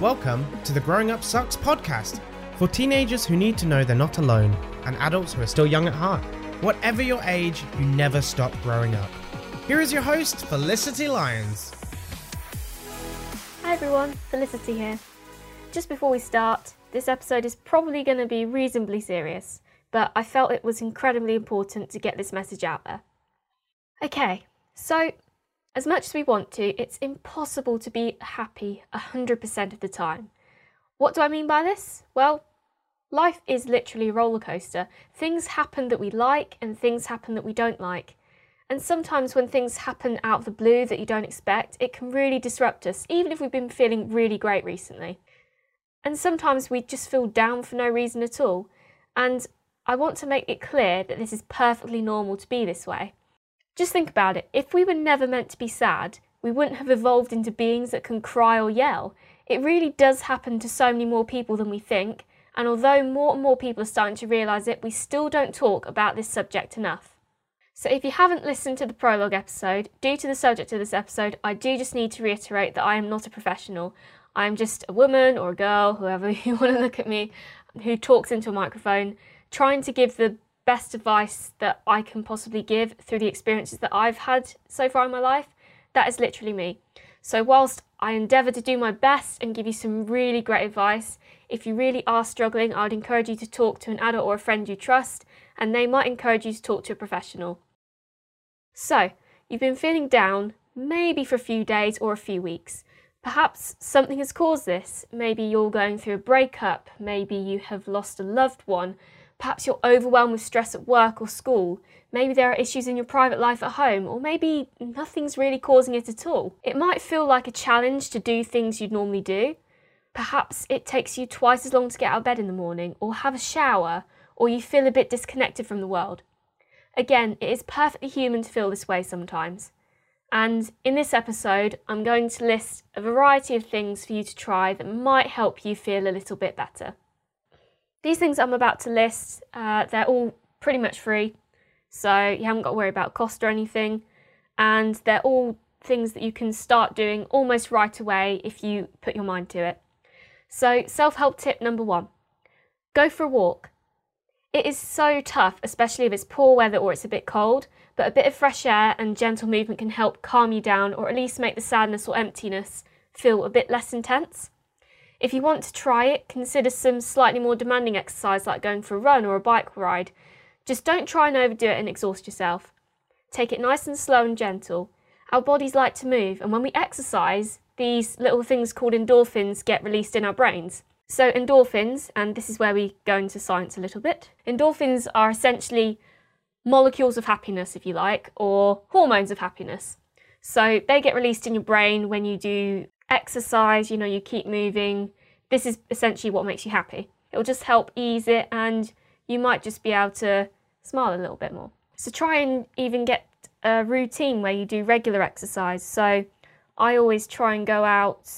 Welcome to the Growing Up Sucks podcast for teenagers who need to know they're not alone and adults who are still young at heart. Whatever your age, you never stop growing up. Here is your host, Felicity Lyons. Hi everyone, Felicity here. Just before we start, this episode is probably going to be reasonably serious, but I felt it was incredibly important to get this message out there. Okay, so as much as we want to, it's impossible to be happy 100% of the time. What do I mean by this? Well, life is literally a roller coaster. Things happen that we like and things happen that we don't like. And sometimes when things happen out of the blue that you don't expect, it can really disrupt us, even if we've been feeling really great recently. And sometimes we just feel down for no reason at all. And I want to make it clear that this is perfectly normal to be this way. Just think about it. If we were never meant to be sad, we wouldn't have evolved into beings that can cry or yell. It really does happen to so many more people than we think, and although more and more people are starting to realise it, we still don't talk about this subject enough. So, if you haven't listened to the prologue episode, due to the subject of this episode, I do just need to reiterate that I am not a professional. I'm just a woman or a girl, whoever you want to look at me, who talks into a microphone, trying to give the best advice that I can possibly give through the experiences that I've had so far in my life. That is literally me. So, whilst I endeavour to do my best and give you some really great advice, if you really are struggling, I'd encourage you to talk to an adult or a friend you trust, and they might encourage you to talk to a professional. So, you've been feeling down, maybe for a few days or a few weeks. Perhaps something has caused this. Maybe you're going through a breakup, maybe you have lost a loved one, perhaps you're overwhelmed with stress at work or school. Maybe there are issues in your private life at home, or maybe nothing's really causing it at all. It might feel like a challenge to do things you'd normally do. Perhaps it takes you twice as long to get out of bed in the morning, or have a shower, or you feel a bit disconnected from the world. Again, it is perfectly human to feel this way sometimes. And in this episode, I'm going to list a variety of things for you to try that might help you feel a little bit better. These things I'm about to list, uh, they're all pretty much free, so you haven't got to worry about cost or anything, and they're all things that you can start doing almost right away if you put your mind to it. So, self help tip number one go for a walk. It is so tough, especially if it's poor weather or it's a bit cold, but a bit of fresh air and gentle movement can help calm you down or at least make the sadness or emptiness feel a bit less intense. If you want to try it, consider some slightly more demanding exercise like going for a run or a bike ride. Just don't try and overdo it and exhaust yourself. Take it nice and slow and gentle. Our bodies like to move, and when we exercise, these little things called endorphins get released in our brains. So, endorphins, and this is where we go into science a little bit, endorphins are essentially molecules of happiness, if you like, or hormones of happiness. So, they get released in your brain when you do exercise, you know, you keep moving. This is essentially what makes you happy. It'll just help ease it, and you might just be able to smile a little bit more. So, try and even get a routine where you do regular exercise. So, I always try and go out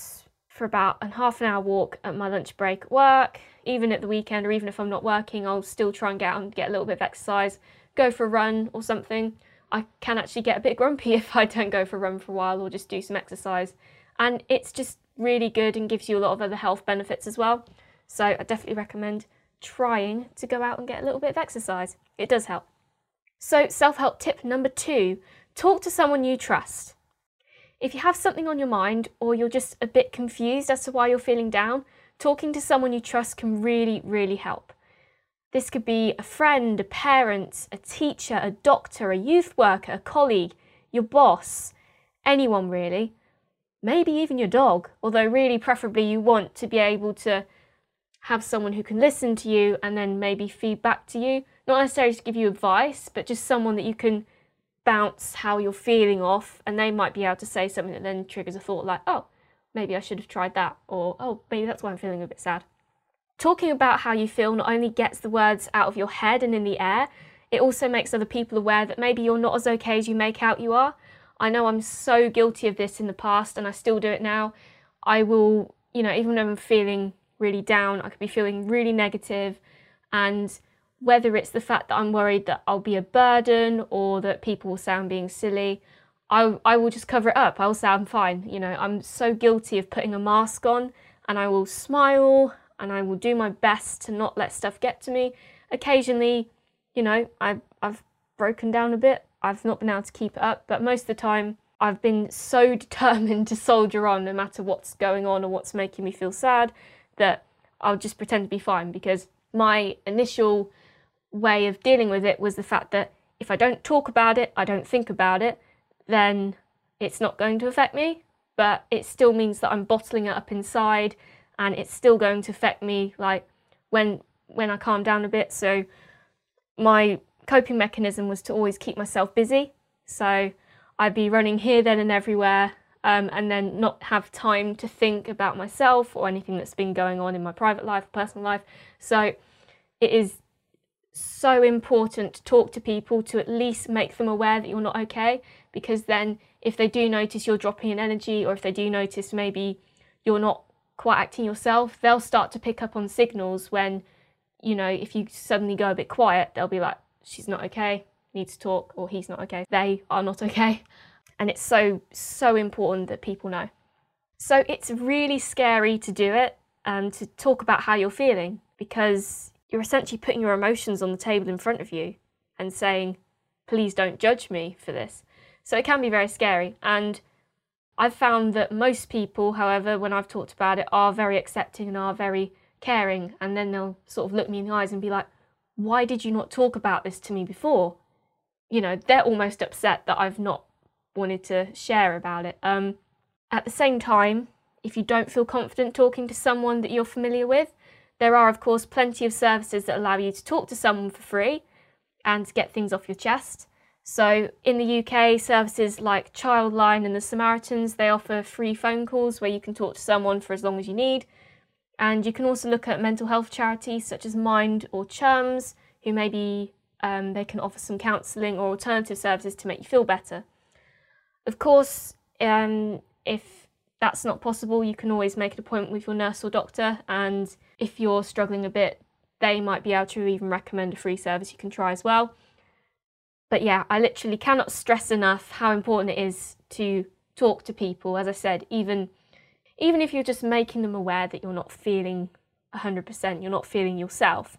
for about a half an hour walk at my lunch break at work. Even at the weekend, or even if I'm not working, I'll still try and get out and get a little bit of exercise, go for a run or something. I can actually get a bit grumpy if I don't go for a run for a while or just do some exercise. And it's just really good and gives you a lot of other health benefits as well. So I definitely recommend trying to go out and get a little bit of exercise. It does help. So, self help tip number two talk to someone you trust. If you have something on your mind or you're just a bit confused as to why you're feeling down, talking to someone you trust can really, really help. This could be a friend, a parent, a teacher, a doctor, a youth worker, a colleague, your boss, anyone really. Maybe even your dog, although, really, preferably, you want to be able to have someone who can listen to you and then maybe feed back to you. Not necessarily to give you advice, but just someone that you can bounce how you're feeling off, and they might be able to say something that then triggers a thought like, oh, maybe I should have tried that, or oh, maybe that's why I'm feeling a bit sad. Talking about how you feel not only gets the words out of your head and in the air, it also makes other people aware that maybe you're not as okay as you make out you are. I know I'm so guilty of this in the past and I still do it now. I will, you know, even when I'm feeling really down, I could be feeling really negative and whether it's the fact that I'm worried that I'll be a burden or that people will say I'm being silly, I, I will just cover it up. I'll say I'm fine. You know, I'm so guilty of putting a mask on and I will smile and I will do my best to not let stuff get to me. Occasionally, you know, I've, I've broken down a bit. I've not been able to keep it up, but most of the time, I've been so determined to soldier on no matter what's going on or what's making me feel sad that I'll just pretend to be fine because my initial way of dealing with it was the fact that if I don't talk about it, I don't think about it, then it's not going to affect me. But it still means that I'm bottling it up inside and it's still going to affect me like when when I calm down a bit. So my coping mechanism was to always keep myself busy. So I'd be running here, then, and everywhere, um, and then not have time to think about myself or anything that's been going on in my private life, personal life. So it is so important to talk to people to at least make them aware that you're not okay because then if they do notice you're dropping in energy or if they do notice maybe you're not quite acting yourself they'll start to pick up on signals when you know if you suddenly go a bit quiet they'll be like she's not okay needs to talk or he's not okay they are not okay and it's so so important that people know so it's really scary to do it and to talk about how you're feeling because you're essentially putting your emotions on the table in front of you and saying, please don't judge me for this. So it can be very scary. And I've found that most people, however, when I've talked about it, are very accepting and are very caring. And then they'll sort of look me in the eyes and be like, why did you not talk about this to me before? You know, they're almost upset that I've not wanted to share about it. Um, at the same time, if you don't feel confident talking to someone that you're familiar with, there are, of course, plenty of services that allow you to talk to someone for free and get things off your chest. So in the UK, services like Childline and the Samaritans, they offer free phone calls where you can talk to someone for as long as you need. And you can also look at mental health charities such as Mind or Chums, who maybe um, they can offer some counselling or alternative services to make you feel better. Of course, um, if that's not possible, you can always make an appointment with your nurse or doctor. And if you're struggling a bit, they might be able to even recommend a free service you can try as well. But yeah, I literally cannot stress enough how important it is to talk to people. As I said, even even if you're just making them aware that you're not feeling 100%, you're not feeling yourself,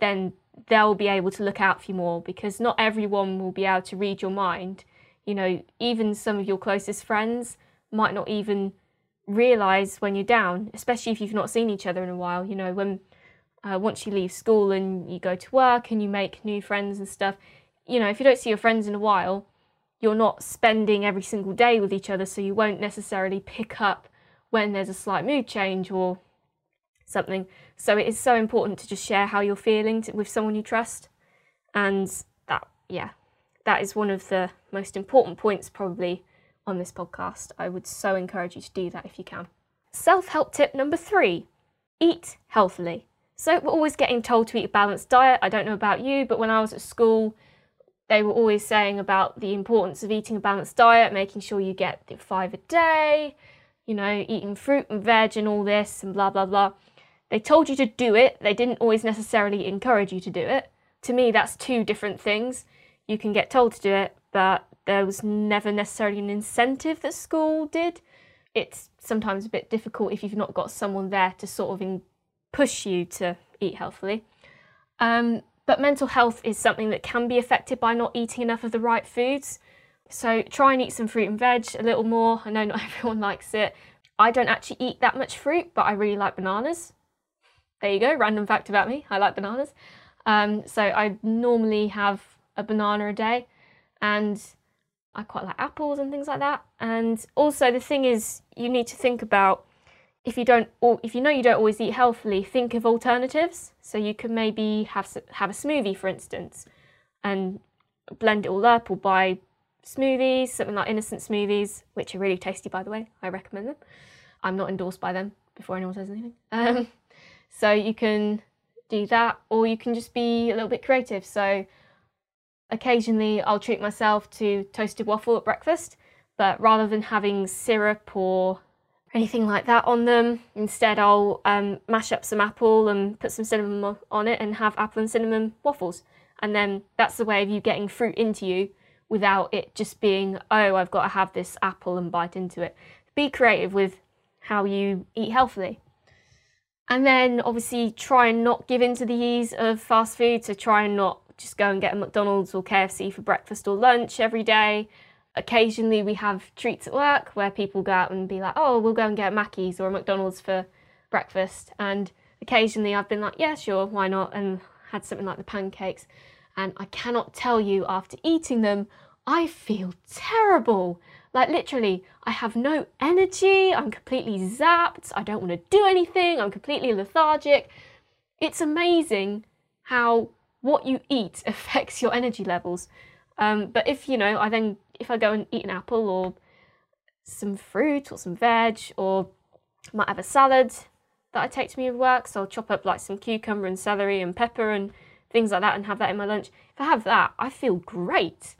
then they'll be able to look out for you more because not everyone will be able to read your mind. You know, even some of your closest friends might not even realize when you're down, especially if you've not seen each other in a while. You know, when uh, once you leave school and you go to work and you make new friends and stuff, you know, if you don't see your friends in a while, you're not spending every single day with each other, so you won't necessarily pick up when there's a slight mood change or something. So it is so important to just share how you're feeling to, with someone you trust. And that, yeah, that is one of the most important points probably on this podcast. I would so encourage you to do that if you can. Self help tip number three eat healthily. So, we're always getting told to eat a balanced diet. I don't know about you, but when I was at school, they were always saying about the importance of eating a balanced diet, making sure you get the five a day, you know, eating fruit and veg and all this and blah, blah, blah. They told you to do it, they didn't always necessarily encourage you to do it. To me, that's two different things. You can get told to do it, but there was never necessarily an incentive that school did. It's sometimes a bit difficult if you've not got someone there to sort of push you to eat healthily. Um, but mental health is something that can be affected by not eating enough of the right foods. So try and eat some fruit and veg a little more. I know not everyone likes it. I don't actually eat that much fruit, but I really like bananas. There you go, random fact about me. I like bananas. Um, so I normally have a banana a day, and I quite like apples and things like that. And also the thing is, you need to think about if you don't, or if you know you don't always eat healthily, think of alternatives. So you can maybe have have a smoothie, for instance, and blend it all up, or buy smoothies, something like innocent smoothies, which are really tasty, by the way. I recommend them. I'm not endorsed by them. Before anyone says anything. Um, so you can do that, or you can just be a little bit creative. So Occasionally, I'll treat myself to toasted waffle at breakfast, but rather than having syrup or anything like that on them, instead, I'll um, mash up some apple and put some cinnamon on it and have apple and cinnamon waffles. And then that's the way of you getting fruit into you without it just being, oh, I've got to have this apple and bite into it. Be creative with how you eat healthily. And then obviously try and not give in to the ease of fast food. So try and not just go and get a McDonald's or KFC for breakfast or lunch every day. Occasionally we have treats at work where people go out and be like, oh, we'll go and get Mackey's or a McDonald's for breakfast. And occasionally I've been like, yeah, sure, why not? And had something like the pancakes. And I cannot tell you after eating them, I feel terrible. Like literally, I have no energy, I'm completely zapped, I don't want to do anything, I'm completely lethargic. It's amazing how what you eat affects your energy levels. Um, but if you know, I then if I go and eat an apple or some fruit or some veg or I might have a salad that I take to me at work, so I'll chop up like some cucumber and celery and pepper and things like that and have that in my lunch. If I have that, I feel great.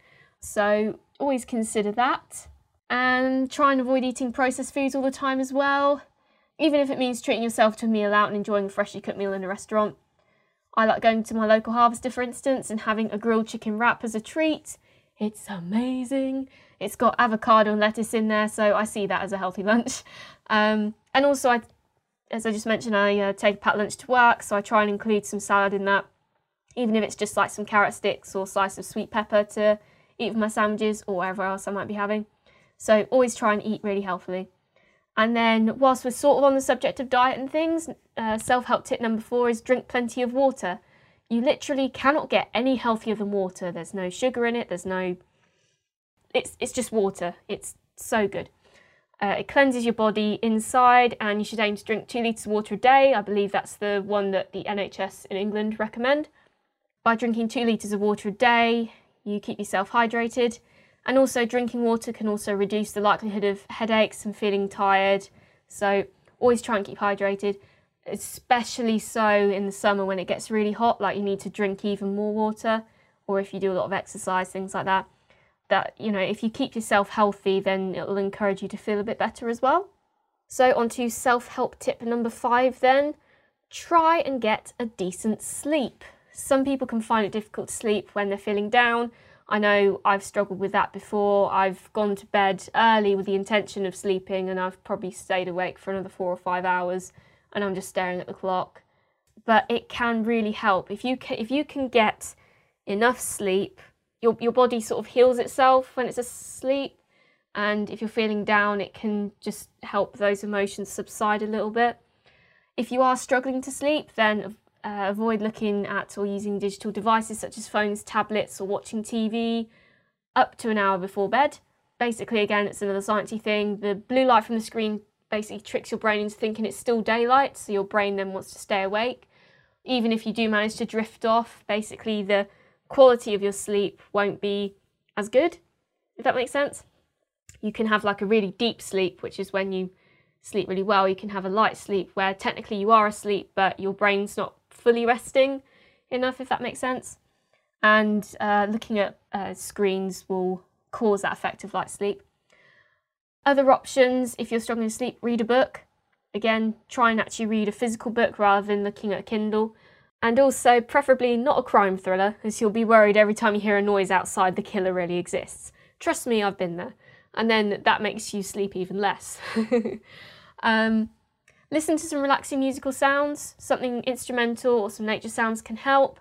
So always consider that and try and avoid eating processed foods all the time as well, even if it means treating yourself to a meal out and enjoying a freshly cooked meal in a restaurant. I like going to my local harvester, for instance, and having a grilled chicken wrap as a treat. It's amazing. It's got avocado and lettuce in there, so I see that as a healthy lunch. Um, and also, I, as I just mentioned, I uh, take a packed lunch to work, so I try and include some salad in that, even if it's just like some carrot sticks or slice of sweet pepper to eat with my sandwiches or whatever else I might be having. So always try and eat really healthily. And then, whilst we're sort of on the subject of diet and things, uh, self help tip number four is drink plenty of water. You literally cannot get any healthier than water. There's no sugar in it, there's no. It's, it's just water. It's so good. Uh, it cleanses your body inside, and you should aim to drink two litres of water a day. I believe that's the one that the NHS in England recommend. By drinking two litres of water a day, you keep yourself hydrated and also, drinking water can also reduce the likelihood of headaches and feeling tired. So, always try and keep hydrated, especially so in the summer when it gets really hot, like you need to drink even more water, or if you do a lot of exercise, things like that. That, you know, if you keep yourself healthy, then it will encourage you to feel a bit better as well. So, on to self help tip number five then try and get a decent sleep. Some people can find it difficult to sleep when they're feeling down I know I've struggled with that before. I've gone to bed early with the intention of sleeping, and I've probably stayed awake for another four or five hours, and I'm just staring at the clock. But it can really help if you can, if you can get enough sleep. Your your body sort of heals itself when it's asleep, and if you're feeling down, it can just help those emotions subside a little bit. If you are struggling to sleep, then uh, avoid looking at or using digital devices such as phones, tablets, or watching TV up to an hour before bed. Basically, again, it's another sciencey thing. The blue light from the screen basically tricks your brain into thinking it's still daylight, so your brain then wants to stay awake. Even if you do manage to drift off, basically the quality of your sleep won't be as good, if that makes sense. You can have like a really deep sleep, which is when you sleep really well. You can have a light sleep where technically you are asleep, but your brain's not fully resting enough, if that makes sense. And uh, looking at uh, screens will cause that effect of light sleep. Other options, if you're struggling to sleep, read a book. Again, try and actually read a physical book rather than looking at a Kindle. And also, preferably not a crime thriller, as you'll be worried every time you hear a noise outside the killer really exists. Trust me, I've been there. And then that makes you sleep even less. um, Listen to some relaxing musical sounds, something instrumental or some nature sounds can help,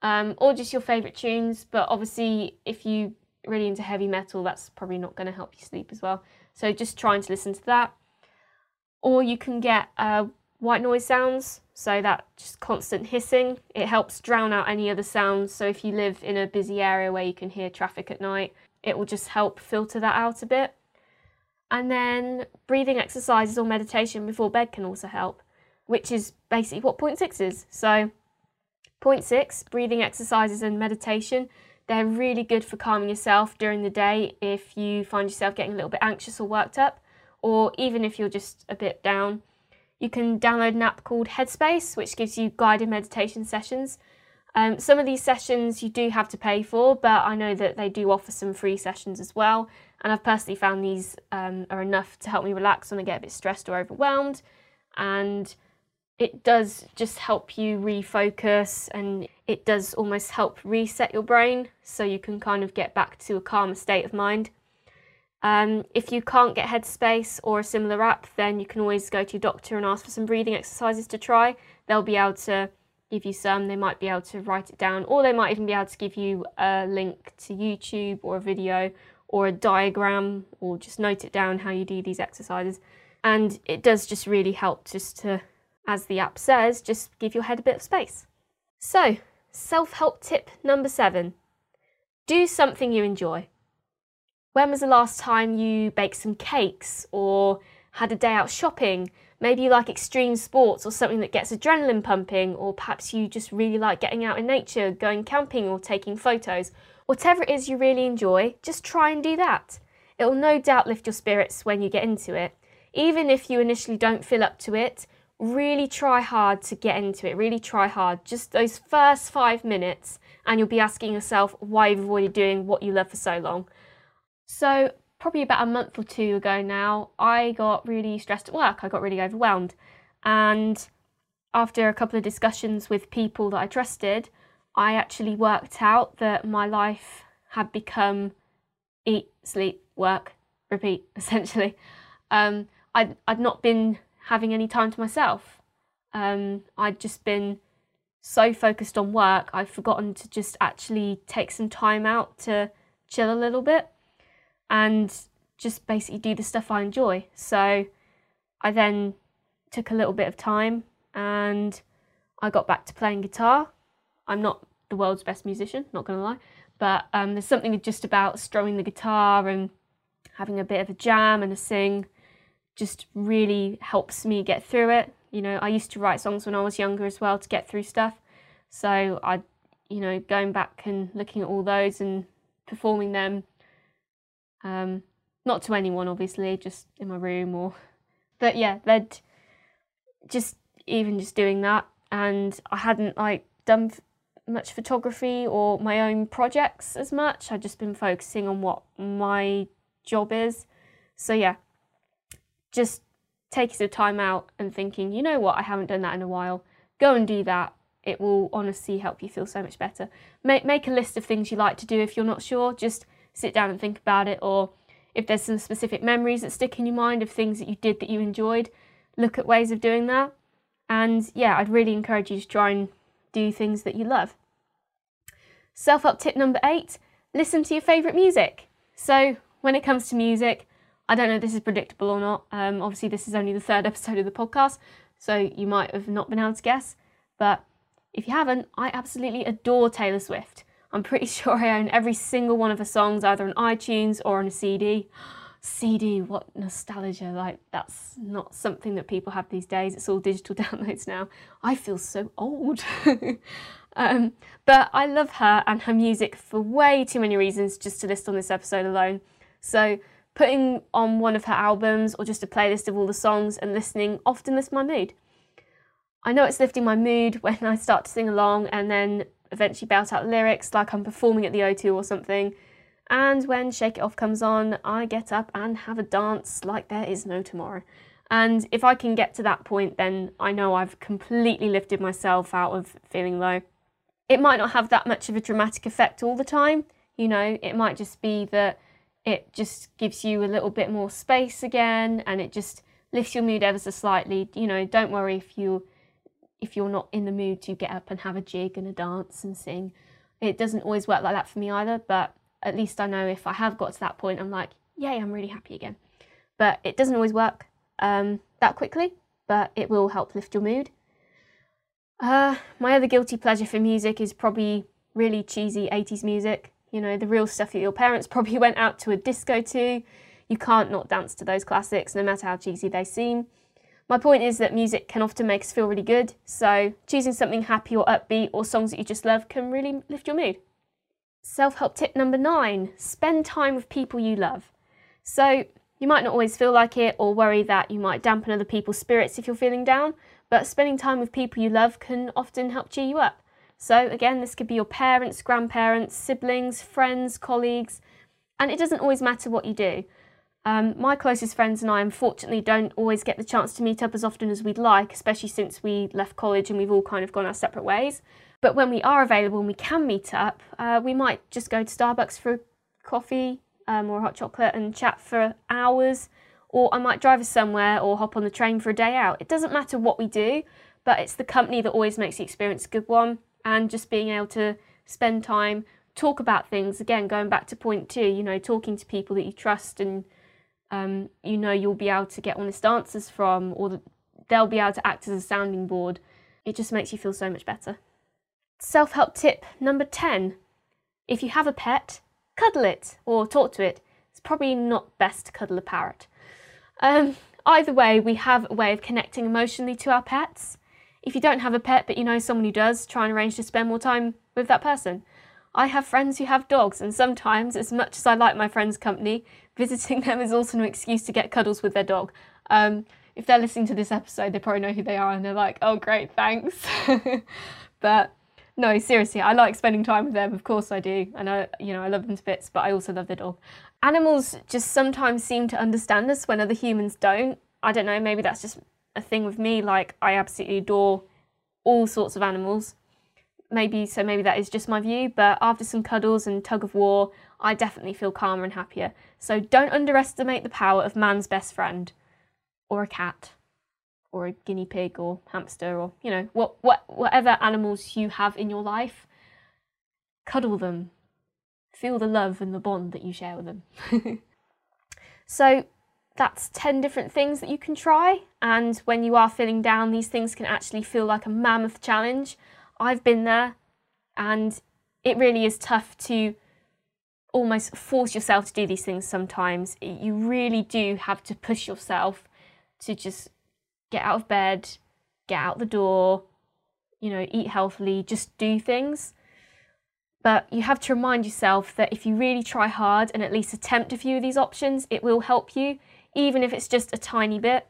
um, or just your favourite tunes. But obviously, if you are really into heavy metal, that's probably not going to help you sleep as well. So just trying to listen to that. Or you can get uh, white noise sounds, so that just constant hissing. It helps drown out any other sounds. So if you live in a busy area where you can hear traffic at night, it will just help filter that out a bit. And then breathing exercises or meditation before bed can also help, which is basically what point six is. So, point six, breathing exercises and meditation, they're really good for calming yourself during the day if you find yourself getting a little bit anxious or worked up, or even if you're just a bit down. You can download an app called Headspace, which gives you guided meditation sessions. Um, some of these sessions you do have to pay for, but I know that they do offer some free sessions as well. And I've personally found these um, are enough to help me relax when I get a bit stressed or overwhelmed. And it does just help you refocus and it does almost help reset your brain so you can kind of get back to a calmer state of mind. Um, if you can't get Headspace or a similar app, then you can always go to your doctor and ask for some breathing exercises to try. They'll be able to give you some, they might be able to write it down, or they might even be able to give you a link to YouTube or a video or a diagram or just note it down how you do these exercises. And it does just really help just to, as the app says, just give your head a bit of space. So, self help tip number seven do something you enjoy. When was the last time you baked some cakes or had a day out shopping? Maybe you like extreme sports or something that gets adrenaline pumping, or perhaps you just really like getting out in nature, going camping, or taking photos. Whatever it is you really enjoy, just try and do that. It will no doubt lift your spirits when you get into it. Even if you initially don't feel up to it, really try hard to get into it. Really try hard. Just those first five minutes, and you'll be asking yourself why you've avoided doing what you love for so long. So, probably about a month or two ago now, I got really stressed at work. I got really overwhelmed. And after a couple of discussions with people that I trusted, I actually worked out that my life had become eat, sleep, work, repeat, essentially. Um, I'd, I'd not been having any time to myself. Um, I'd just been so focused on work, I'd forgotten to just actually take some time out to chill a little bit and just basically do the stuff I enjoy. So I then took a little bit of time and I got back to playing guitar. I'm not the world's best musician, not gonna lie, but um, there's something just about strumming the guitar and having a bit of a jam and a sing just really helps me get through it. You know, I used to write songs when I was younger as well to get through stuff. So I, you know, going back and looking at all those and performing them um, not to anyone, obviously, just in my room or. But yeah, they'd just even just doing that, and I hadn't like done much photography or my own projects as much. I'd just been focusing on what my job is. So yeah, just taking some time out and thinking, you know what, I haven't done that in a while. Go and do that. It will honestly help you feel so much better. Make make a list of things you like to do if you're not sure. Just sit down and think about it, or if there's some specific memories that stick in your mind of things that you did that you enjoyed, look at ways of doing that. And yeah, I'd really encourage you to try and do things that you love. Self up tip number eight listen to your favourite music. So, when it comes to music, I don't know if this is predictable or not. Um, obviously, this is only the third episode of the podcast, so you might have not been able to guess. But if you haven't, I absolutely adore Taylor Swift. I'm pretty sure I own every single one of her songs either on iTunes or on a CD. CD, what nostalgia. Like, that's not something that people have these days. It's all digital downloads now. I feel so old. um, but I love her and her music for way too many reasons just to list on this episode alone. So, putting on one of her albums or just a playlist of all the songs and listening often lifts my mood. I know it's lifting my mood when I start to sing along and then eventually belt out lyrics like I'm performing at the O2 or something. And when Shake It Off comes on, I get up and have a dance like there is no tomorrow. And if I can get to that point, then I know I've completely lifted myself out of feeling low. It might not have that much of a dramatic effect all the time, you know, it might just be that it just gives you a little bit more space again and it just lifts your mood ever so slightly. You know, don't worry if you if you're not in the mood to get up and have a jig and a dance and sing. It doesn't always work like that for me either, but at least I know if I have got to that point, I'm like, yay, I'm really happy again. But it doesn't always work um, that quickly, but it will help lift your mood. Uh, my other guilty pleasure for music is probably really cheesy 80s music. You know, the real stuff that your parents probably went out to a disco to. You can't not dance to those classics, no matter how cheesy they seem. My point is that music can often make us feel really good, so choosing something happy or upbeat or songs that you just love can really lift your mood. Self help tip number nine spend time with people you love. So, you might not always feel like it or worry that you might dampen other people's spirits if you're feeling down, but spending time with people you love can often help cheer you up. So, again, this could be your parents, grandparents, siblings, friends, colleagues, and it doesn't always matter what you do. Um, my closest friends and I, unfortunately, don't always get the chance to meet up as often as we'd like, especially since we left college and we've all kind of gone our separate ways. But when we are available and we can meet up, uh, we might just go to Starbucks for coffee, um, or hot chocolate and chat for hours, or I might drive us somewhere or hop on the train for a day out. It doesn't matter what we do, but it's the company that always makes the experience a good one, and just being able to spend time, talk about things. Again, going back to point two, you know, talking to people that you trust and um, you know you'll be able to get honest answers from, or they'll be able to act as a sounding board. It just makes you feel so much better. Self help tip number 10 if you have a pet, cuddle it or talk to it. It's probably not best to cuddle a parrot. Um, either way, we have a way of connecting emotionally to our pets. If you don't have a pet but you know someone who does, try and arrange to spend more time with that person. I have friends who have dogs, and sometimes, as much as I like my friends' company, visiting them is also an excuse to get cuddles with their dog. Um, if they're listening to this episode, they probably know who they are and they're like, oh, great, thanks. but no, seriously, I like spending time with them. Of course I do. And I, you know, I love them to bits, but I also love their dog. Animals just sometimes seem to understand us when other humans don't. I don't know, maybe that's just a thing with me. Like, I absolutely adore all sorts of animals. Maybe, so maybe that is just my view, but after some cuddles and tug of war, I definitely feel calmer and happier. So don't underestimate the power of man's best friend or a cat or a guinea pig or hamster or you know what, what whatever animals you have in your life. Cuddle them. Feel the love and the bond that you share with them. So that's 10 different things that you can try and when you are feeling down these things can actually feel like a mammoth challenge. I've been there and it really is tough to almost force yourself to do these things sometimes you really do have to push yourself to just get out of bed, get out the door, you know, eat healthily, just do things. But you have to remind yourself that if you really try hard and at least attempt a few of these options, it will help you, even if it's just a tiny bit.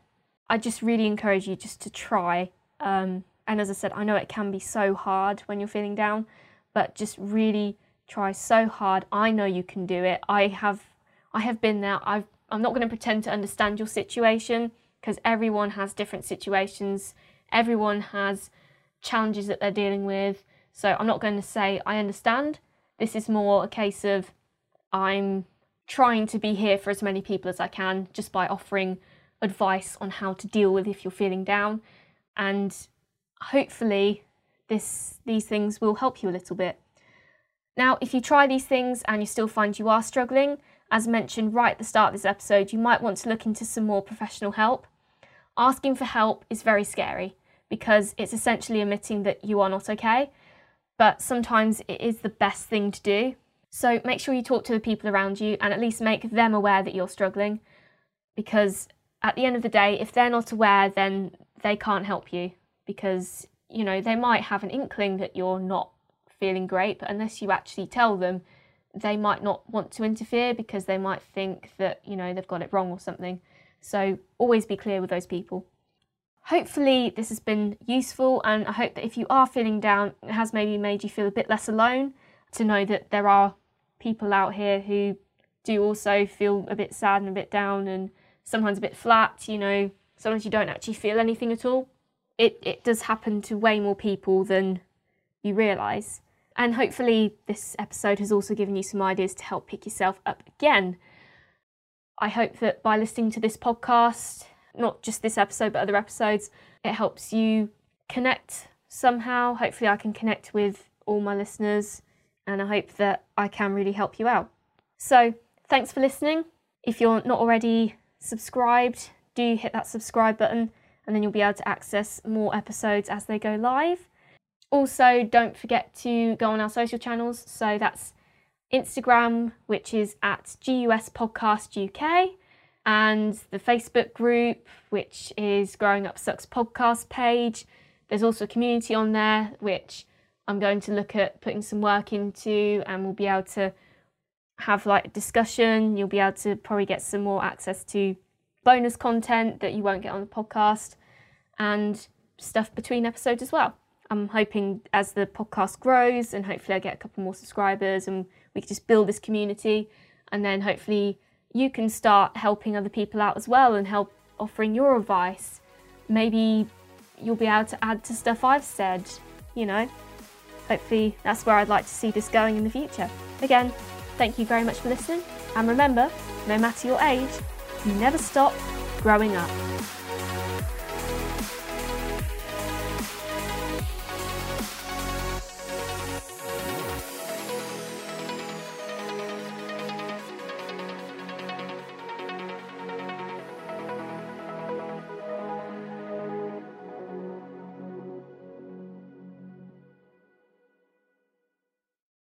I just really encourage you just to try. Um, and as I said, I know it can be so hard when you're feeling down, but just really try so hard. I know you can do it. I have, I have been there. I've, I'm not going to pretend to understand your situation because everyone has different situations, everyone has challenges that they're dealing with. So I'm not going to say I understand. This is more a case of I'm trying to be here for as many people as I can just by offering advice on how to deal with if you're feeling down and hopefully this these things will help you a little bit. Now, if you try these things and you still find you are struggling, as mentioned right at the start of this episode, you might want to look into some more professional help asking for help is very scary because it's essentially admitting that you are not okay, but sometimes it is the best thing to do. So make sure you talk to the people around you and at least make them aware that you're struggling because at the end of the day, if they're not aware, then they can't help you because, you know, they might have an inkling that you're not feeling great, but unless you actually tell them, they might not want to interfere because they might think that, you know, they've got it wrong or something. So always be clear with those people. Hopefully, this has been useful, and I hope that if you are feeling down, it has maybe made you feel a bit less alone to know that there are people out here who do also feel a bit sad and a bit down and sometimes a bit flat, you know, sometimes you don't actually feel anything at all. It, it does happen to way more people than you realise. And hopefully, this episode has also given you some ideas to help pick yourself up again I hope that by listening to this podcast, not just this episode, but other episodes, it helps you connect somehow. Hopefully, I can connect with all my listeners, and I hope that I can really help you out. So, thanks for listening. If you're not already subscribed, do hit that subscribe button, and then you'll be able to access more episodes as they go live. Also, don't forget to go on our social channels. So, that's Instagram, which is at GUS Podcast UK, and the Facebook group, which is Growing Up Sucks podcast page. There's also a community on there, which I'm going to look at putting some work into, and we'll be able to have like a discussion. You'll be able to probably get some more access to bonus content that you won't get on the podcast and stuff between episodes as well. I'm hoping as the podcast grows and hopefully I get a couple more subscribers and we can just build this community and then hopefully you can start helping other people out as well and help offering your advice. Maybe you'll be able to add to stuff I've said, you know. Hopefully that's where I'd like to see this going in the future. Again, thank you very much for listening And remember, no matter your age, you never stop growing up.